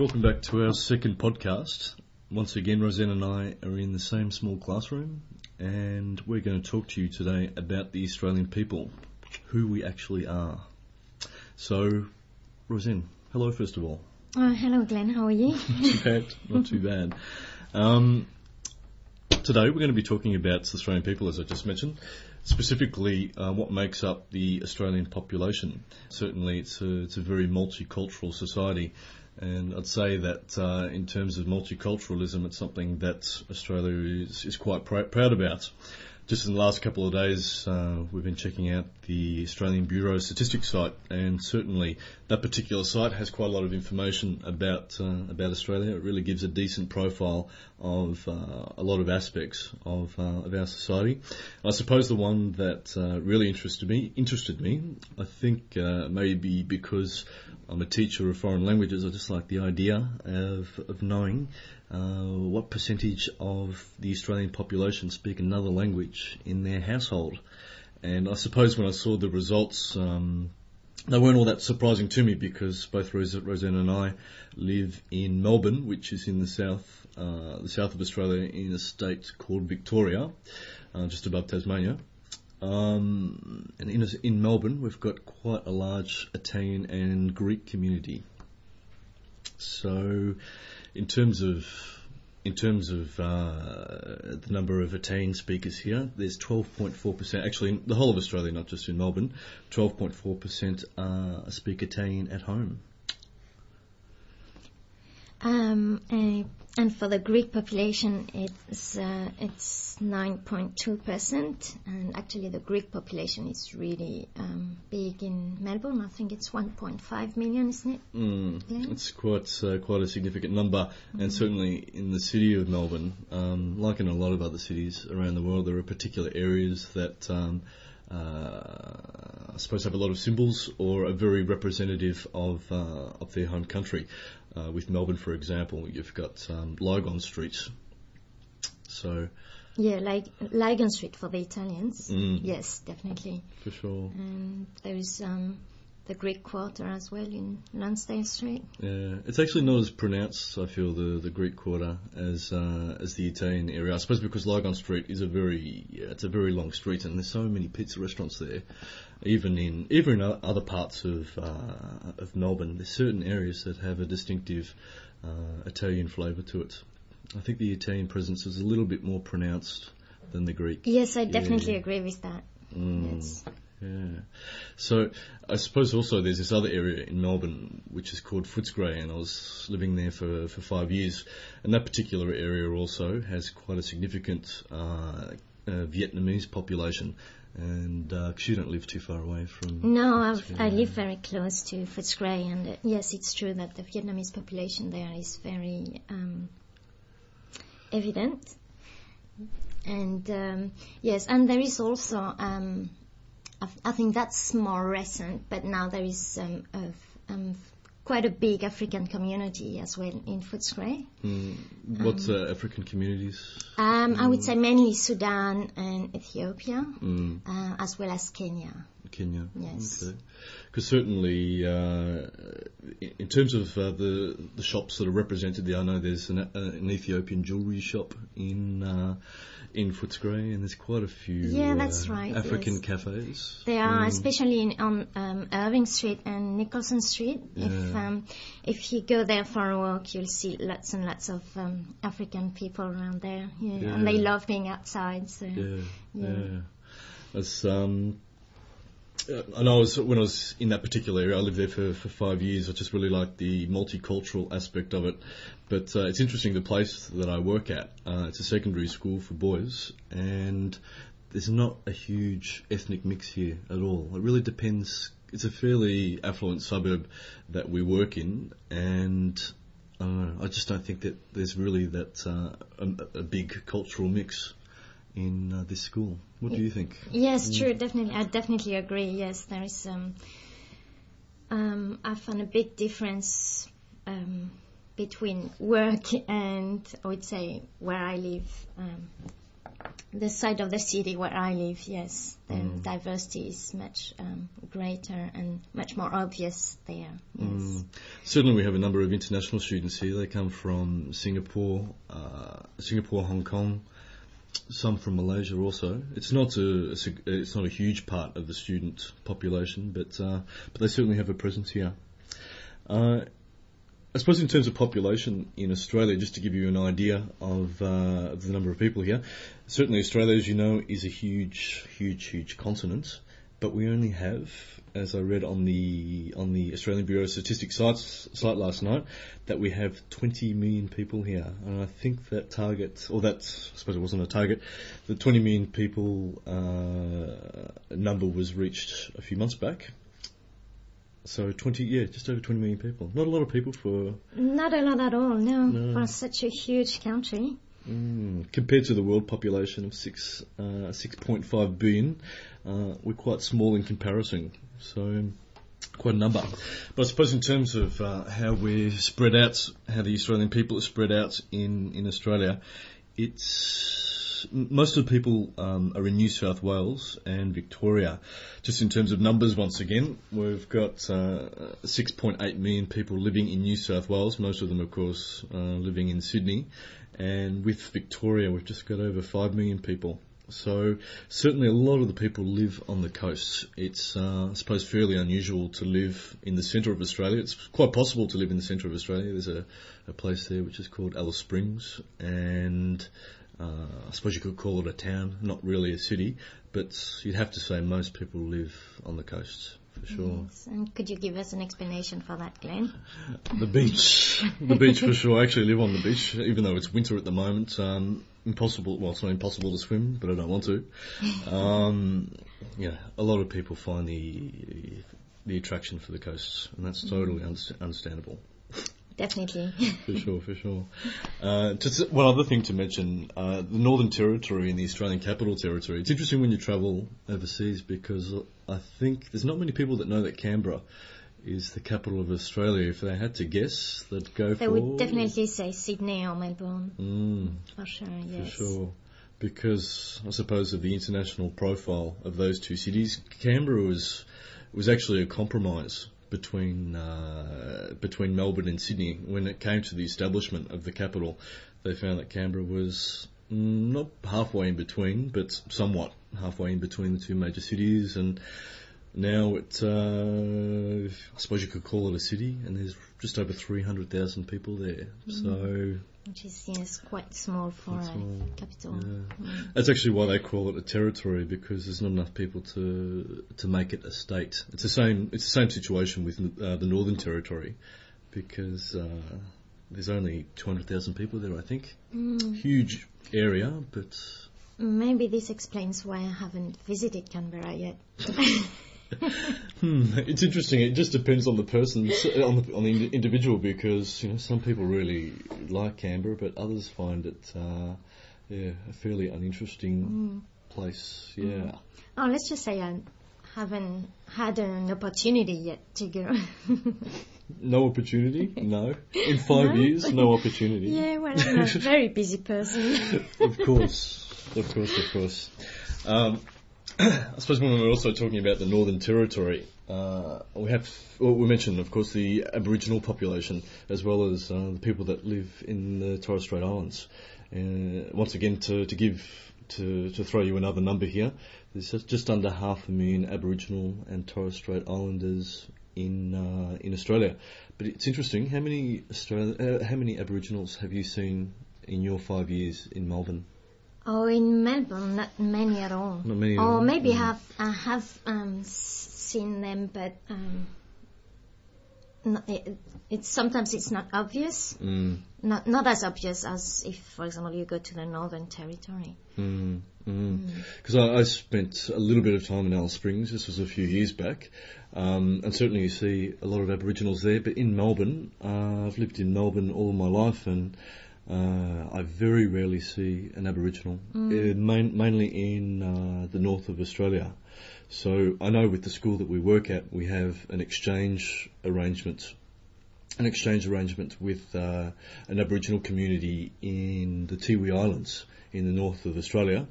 Welcome back to our second podcast. Once again, Roseanne and I are in the same small classroom, and we're going to talk to you today about the Australian people, who we actually are. So, Roseanne, hello first of all. Oh, hello, Glenn. How are you? Not too bad. Not too bad. Um, today we're going to be talking about the Australian people, as I just mentioned, specifically uh, what makes up the Australian population. Certainly, it's a, it's a very multicultural society. And I'd say that uh, in terms of multiculturalism, it's something that Australia is, is quite pr- proud about. Just in the last couple of days, uh, we've been checking out the Australian Bureau of Statistics site, and certainly that particular site has quite a lot of information about uh, about Australia. It really gives a decent profile of uh, a lot of aspects of uh, of our society. I suppose the one that uh, really interested me interested me, I think uh, maybe because I'm a teacher of foreign languages, I just like the idea of of knowing uh, what percentage of the Australian population speak another language in their household. And I suppose when I saw the results, um, they weren't all that surprising to me because both Roseanne and I live in Melbourne, which is in the south, uh, the south of Australia, in a state called Victoria, uh, just above Tasmania. Um, and in, in Melbourne, we've got quite a large Italian and Greek community. So, in terms of in terms of uh, the number of Italian speakers here, there's 12.4%, actually the whole of Australia, not just in Melbourne, 12.4% uh, speak Italian at home. Um, uh, and for the Greek population, it's uh, it's 9.2 percent, and actually the Greek population is really um, big in Melbourne. I think it's 1.5 million, isn't it? Mm, yeah. It's quite uh, quite a significant number, mm-hmm. and certainly in the city of Melbourne, um, like in a lot of other cities around the world, there are particular areas that. Um, suppose have a lot of symbols or are very representative of uh, of their home country. Uh, with Melbourne, for example, you've got um, Lygon Street. So. Yeah, like Lygon Street for the Italians. Mm. Yes, definitely. For sure. And there is um, the Greek Quarter as well in Lonsdale Street. Yeah, it's actually not as pronounced. I feel the the Greek Quarter as uh, as the Italian area. I suppose because Lygon Street is a very yeah, it's a very long street, and there's so many pizza restaurants there. Even in even in other parts of uh, of Melbourne, there's certain areas that have a distinctive uh, Italian flavour to it. I think the Italian presence is a little bit more pronounced than the Greek. Yes, I definitely yeah. agree with that. Mm. Yes. Yeah. So I suppose also there's this other area in Melbourne which is called Footscray, and I was living there for, for five years. And that particular area also has quite a significant uh, uh, Vietnamese population. And uh, you don't live too far away from. No, i live very close to Footscray, and uh, yes, it's true that the Vietnamese population there is very um, evident. And um, yes, and there is also um, I think that's more recent, but now there is um, a, um, quite a big African community as well in Footscray. Mm. What's um, uh, African communities? Um, I would say mainly Sudan and Ethiopia, mm. uh, as well as Kenya. Kenya. Yes. Okay. Because certainly, uh, in terms of uh, the the shops that are represented there, I know there's an, uh, an Ethiopian jewellery shop in uh, in Footscray, and there's quite a few yeah, that's uh, right, African yes. cafes. There are, mm. especially in, on um, Irving Street and Nicholson Street. Yeah. If um, if you go there for a walk, you'll see lots and lots of um, African people around there, yeah. Yeah. and they love being outside. So yeah, yeah. That's um, and I was when I was in that particular area, I lived there for, for five years. I just really liked the multicultural aspect of it. But uh, it's interesting the place that I work at. Uh, it's a secondary school for boys, and there's not a huge ethnic mix here at all. It really depends. It's a fairly affluent suburb that we work in, and know. I just don't think that there's really that uh, a, a big cultural mix in uh, this school. What do you think? Yes, mm. true, definitely. I definitely agree. Yes, there is. Um, um, I found a big difference um, between work and I would say where I live. Um, the side of the city where I live, yes, the Mm. diversity is much um, greater and much more obvious there. Yes. Mm. Certainly, we have a number of international students here. They come from Singapore, uh, Singapore, Hong Kong, some from Malaysia also. It's not a, it's not a huge part of the student population, but uh, but they certainly have a presence here. Uh, I suppose in terms of population in Australia, just to give you an idea of, uh, of the number of people here, certainly Australia, as you know, is a huge, huge, huge continent, but we only have, as I read on the on the Australian Bureau of Statistics site, site last night, that we have 20 million people here, and I think that target, or that I suppose it wasn't a target, the 20 million people uh, number was reached a few months back. So 20, yeah, just over 20 million people. Not a lot of people for Not a lot at all, no, No. for such a huge country. Mm, compared to the world population of six, uh, 6.5 billion, uh, we're quite small in comparison. So, quite a number. But I suppose in terms of uh, how we're spread out, how the Australian people are spread out in, in Australia, it's most of the people um, are in New South Wales and Victoria. Just in terms of numbers, once again, we've got uh, 6.8 million people living in New South Wales. Most of them, of course, uh, living in Sydney, and with Victoria, we've just got over 5 million people. So certainly a lot of the people live on the coast. It's, uh, I suppose, fairly unusual to live in the centre of Australia. It's quite possible to live in the centre of Australia. There's a, a place there which is called Alice Springs, and uh, I suppose you could call it a town, not really a city, but you'd have to say most people live on the coast for sure. Yes. And could you give us an explanation for that, Glenn? The beach, the beach for sure. I actually live on the beach, even though it's winter at the moment. Um, impossible. Well, it's not impossible to swim, but I don't want to. Um, yeah, a lot of people find the the attraction for the coast, and that's totally underst- understandable. Definitely. For sure, for sure. Uh, just one other thing to mention, uh, the Northern Territory and the Australian Capital Territory. It's interesting when you travel overseas because I think there's not many people that know that Canberra is the capital of Australia. If they had to guess, they'd go they for... They would definitely say Sydney or Melbourne, Mm, for sure, yes. for sure. Because I suppose of the international profile of those two cities, Canberra was was actually a compromise between uh, between Melbourne and Sydney when it came to the establishment of the capital. They found that Canberra was mm, not halfway in between, but somewhat halfway in between the two major cities, and now it, uh, I suppose you could call it a city, and there's just over 300,000 people there. So Which is, yes, quite small for Quite a capital. yeah. Mm. That's actually why they call it a territory because there's not enough people to to make it a state. It's the same. It's the same situation with uh, the Northern Territory because uh, there's only 200,000 people there. I think Mm. huge area, but Maybe this explains why I haven't visited Canberra yet. hmm, it's interesting. It just depends on the person, on the on the individual because you know some people really like Canberra, but others find it uh, yeah a fairly uninteresting Mm. place. Yeah. Oh, let's just say I haven't had an opportunity yet to go. No opportunity? No. In five No? years, no opportunity. yeah, well, I'm a very busy person. Of course. Of course, of course. Um, I suppose when we're also talking about the Northern Territory, uh, we have, well, we mentioned, of course, the Aboriginal population as well as uh, the people that live in the Torres Strait Islands. Uh, once again, to, to give, to, to throw you another number here, there's just, under half a million Aboriginal and Torres Strait Islanders in uh, in Australia. But it's interesting. How many Australia, uh, how many Aboriginals have you seen in your five years in Melbourne? Oh, in Melbourne, not many at all. Not many Or maybe Mm. have I have um, seen them, but um, not, it, it's sometimes it's not obvious. Mm, Not not as obvious as if, for example, you go to the Northern Territory. mm, mm. Because I, I spent a little bit of time in Alice Springs. This was a few years back, um, and certainly you see a lot of Aboriginals there. But in Melbourne, uh, I've lived in Melbourne all my life, and uh, I very rarely see an Aboriginal, uh, main, mainly in uh, the north of Australia. So I know with the school that we work at, we have an exchange arrangement, an exchange arrangement with uh, an Aboriginal community in the Tiwi Islands in the north of Australia.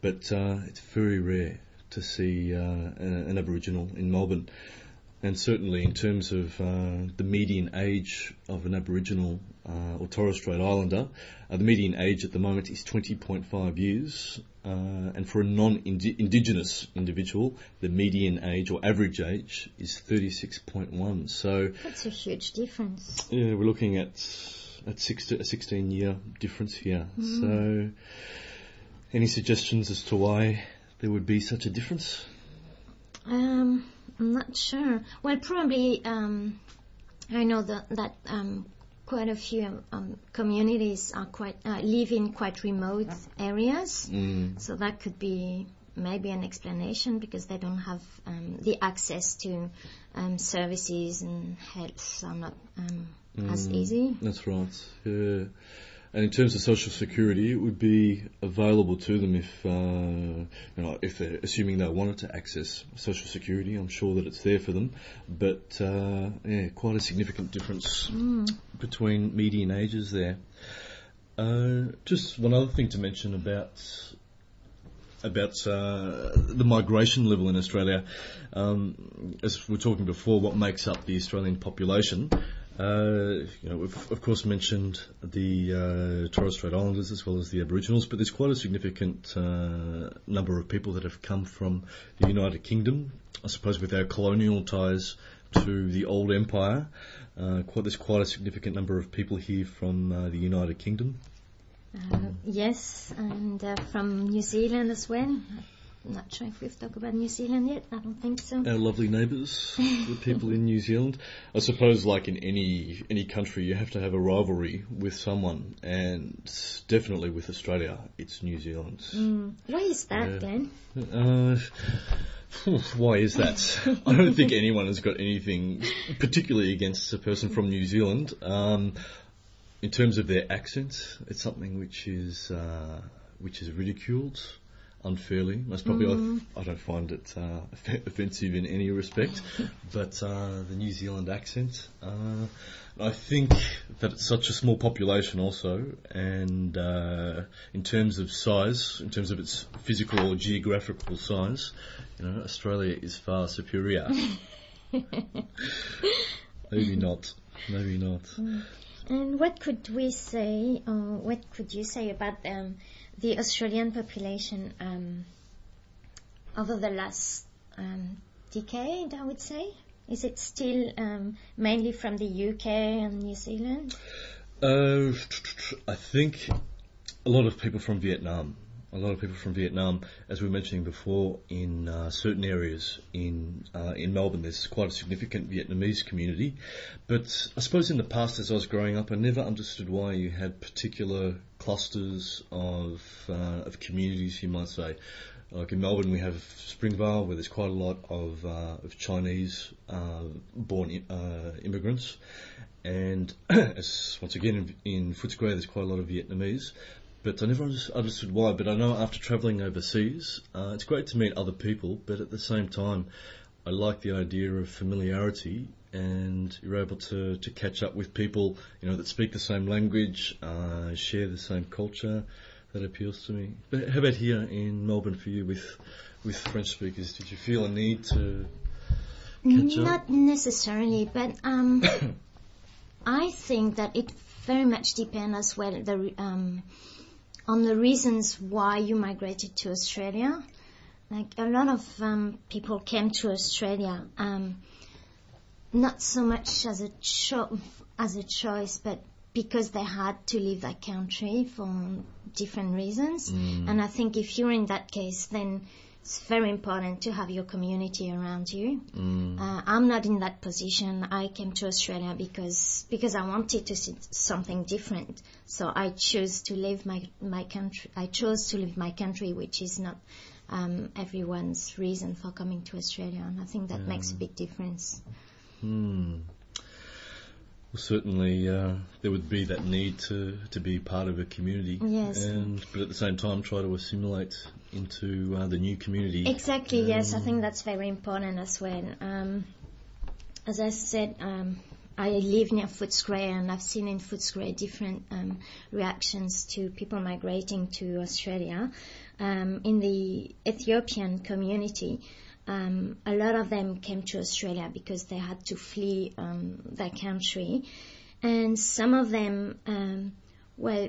but uh, it's very rare to see uh, an, Aboriginal in Melbourne. And certainly, in terms of uh, the median age of an Aboriginal uh, or Torres Strait Islander, uh, the median age at the moment is 20.5 years. Uh, and for a non-Indigenous individual, the median age or average age is 36.1. So that's a huge difference. Yeah, we're looking at at six a 16 year difference here. Mm. So, any suggestions as to why there would be such a difference? Um, I'm not sure. Well, probably um, I know that that um, quite a few um, communities are quite uh, live in quite remote areas, mm. so that could be maybe an explanation because they don't have um, the access to um, services and health are not mm. as easy. That's right. Yeah. And in terms of social security, it would be available to them if, uh, you know, if they're assuming they wanted to access social security. I'm sure that it's there for them, but uh, yeah, quite a significant difference mm. between median ages there. Uh, just one other thing to mention about about uh, the migration level in Australia. Um, as we were talking before, what makes up the Australian population? Uh, you know, we've of course mentioned the uh, Torres Strait Islanders as well as the Aboriginals, but there's quite a significant uh, number of people that have come from the United Kingdom. I suppose with our colonial ties to the old empire, uh, quite, there's quite a significant number of people here from uh, the United Kingdom. Yes, and from New Zealand as well. I'm not sure if we've talked about New Zealand yet. I don't think so. Our lovely neighbours, the people in New Zealand. I suppose, like in any any country, you have to have a rivalry with someone, and definitely with Australia, it's New Zealand. Mm. Why is that, Glenn? Uh, why is that? I don't think anyone has got anything particularly against a person from New Zealand. Um, in terms of their accent, it's something which is uh, which is ridiculed unfairly. Most probably, mm. I, I, don't find it uh, offensive in any respect, but uh, the New Zealand accent. Uh, I think that it's such a small population, also, and uh, in terms of size, in terms of its physical or geographical size, you know, Australia is far superior. maybe not. Maybe not. Mm. And what could we say, or what could you say about them? Um, the Australian population um, over the last um, decade, I would say? Is it still um, mainly from the UK and New Zealand? Uh, I think a lot of people from Vietnam a lot of people from Vietnam. As we were mentioning before, in uh, certain areas in uh, in Melbourne, there's quite a significant Vietnamese community. But I suppose in the past, as I was growing up, I never understood why you had particular clusters of uh, of communities, you might say. Like in Melbourne, we have Springvale, where there's quite a lot of uh, of Chinese uh, born uh, immigrants, and once again in, in Footscray, there's quite a lot of Vietnamese but I never understood why. But I know after travelling overseas, it's great to meet other people, but at the same time, I like the idea of familiarity and you're able to, to catch up with people, you know, that speak the same language, uh, share the same culture. That appeals to me. But how about here in Melbourne for you with with French speakers? Did you feel a need to catch Not up? Not necessarily, but um, I think that it very much depends as well the um, on the reasons why you migrated to Australia. Like a lot of um, people came to Australia, um, not so much as a cho- as a choice, but because they had to leave that country for different reasons. Mm. And I think if you're in that case, then it's very important to have your community around you. Mm. Uh, I'm not in that position. I came to Australia because because I wanted to see something different. So I chose to leave my my country. I chose to leave my country, which is not um, everyone's reason for coming to Australia, and I think that yeah. makes a big difference. Hmm. Well, certainly, uh, there would be that need to, to be part of a community. Yes. And, but at the same time, try to assimilate into uh, the new community. Exactly, um, yes. I think that's very important as well. Um, as I said, um, I live near Footscray and I've seen in Footscray different um, reactions to people migrating to Australia. Um, in the Ethiopian community, um, a lot of them came to Australia because they had to flee um, their country, and some of them um, well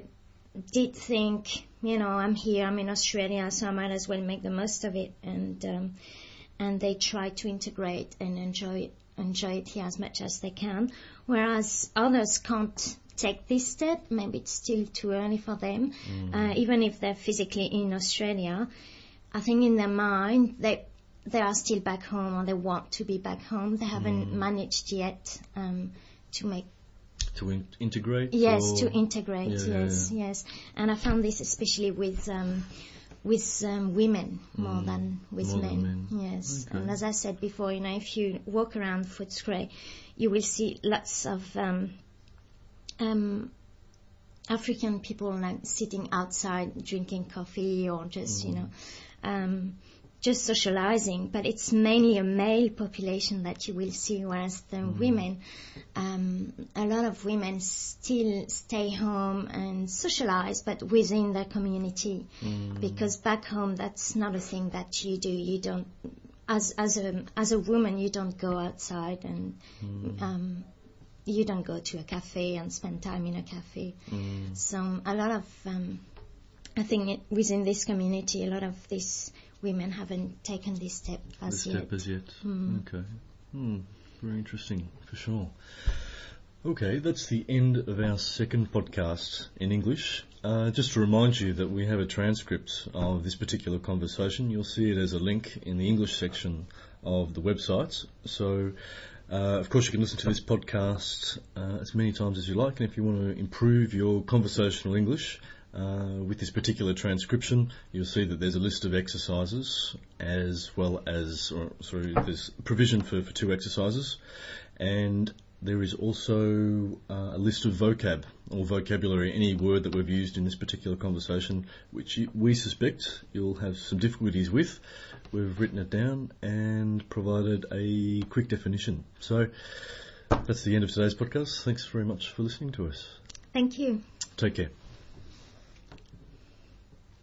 did think, you know, I'm here, I'm in Australia, so I might as well make the most of it, and um, and they try to integrate and enjoy it, enjoy it here as much as they can, whereas others can't take this step. Maybe it's still too early for them, mm. uh, even if they're physically in Australia. I think in their mind they they are still back home or they want to be back home. They haven't mm. managed yet um, to make to in- integrate. Yes, to integrate. Yeah, yes, yeah. yes. And I found this especially with um, with um, women more mm. than with more men. Than men. Yes, okay. and as I said before, you know, if you walk around Footscray, you will see lots of um, um, African people like sitting outside drinking coffee or just mm. you know. Just socializing, but it's mainly a male population that you will see, whereas the mm. women, um, a lot of women still stay home and socialize, but within their community, mm. because back home that's not a thing that you do. You don't, as as a as a woman, you don't go outside and. Mm. Um, you don't go to a cafe and spend time in a cafe. Mm. So a lot of, um, I think it, within this community, a lot of this women haven't taken this step as step yet. as yet. Mm. Okay. Hmm. Very interesting, for sure. Okay, that's the end of our second podcast in English. Uh, just to remind you that we have a transcript of this particular conversation. You'll see it as a link in the English section of the website. So, uh, of course, you can listen to this podcast uh, as many times as you like. And if you want to improve your conversational English, uh, with this particular transcription, you'll see that there's a list of exercises as well as, or, sorry, there's provision for, for two exercises, and there is also uh, a list of vocab or vocabulary, any word that we've used in this particular conversation, which you, we suspect you'll have some difficulties with. We've written it down and provided a quick definition. So that's the end of today's podcast. Thanks very much for listening to us. Thank you. Take care.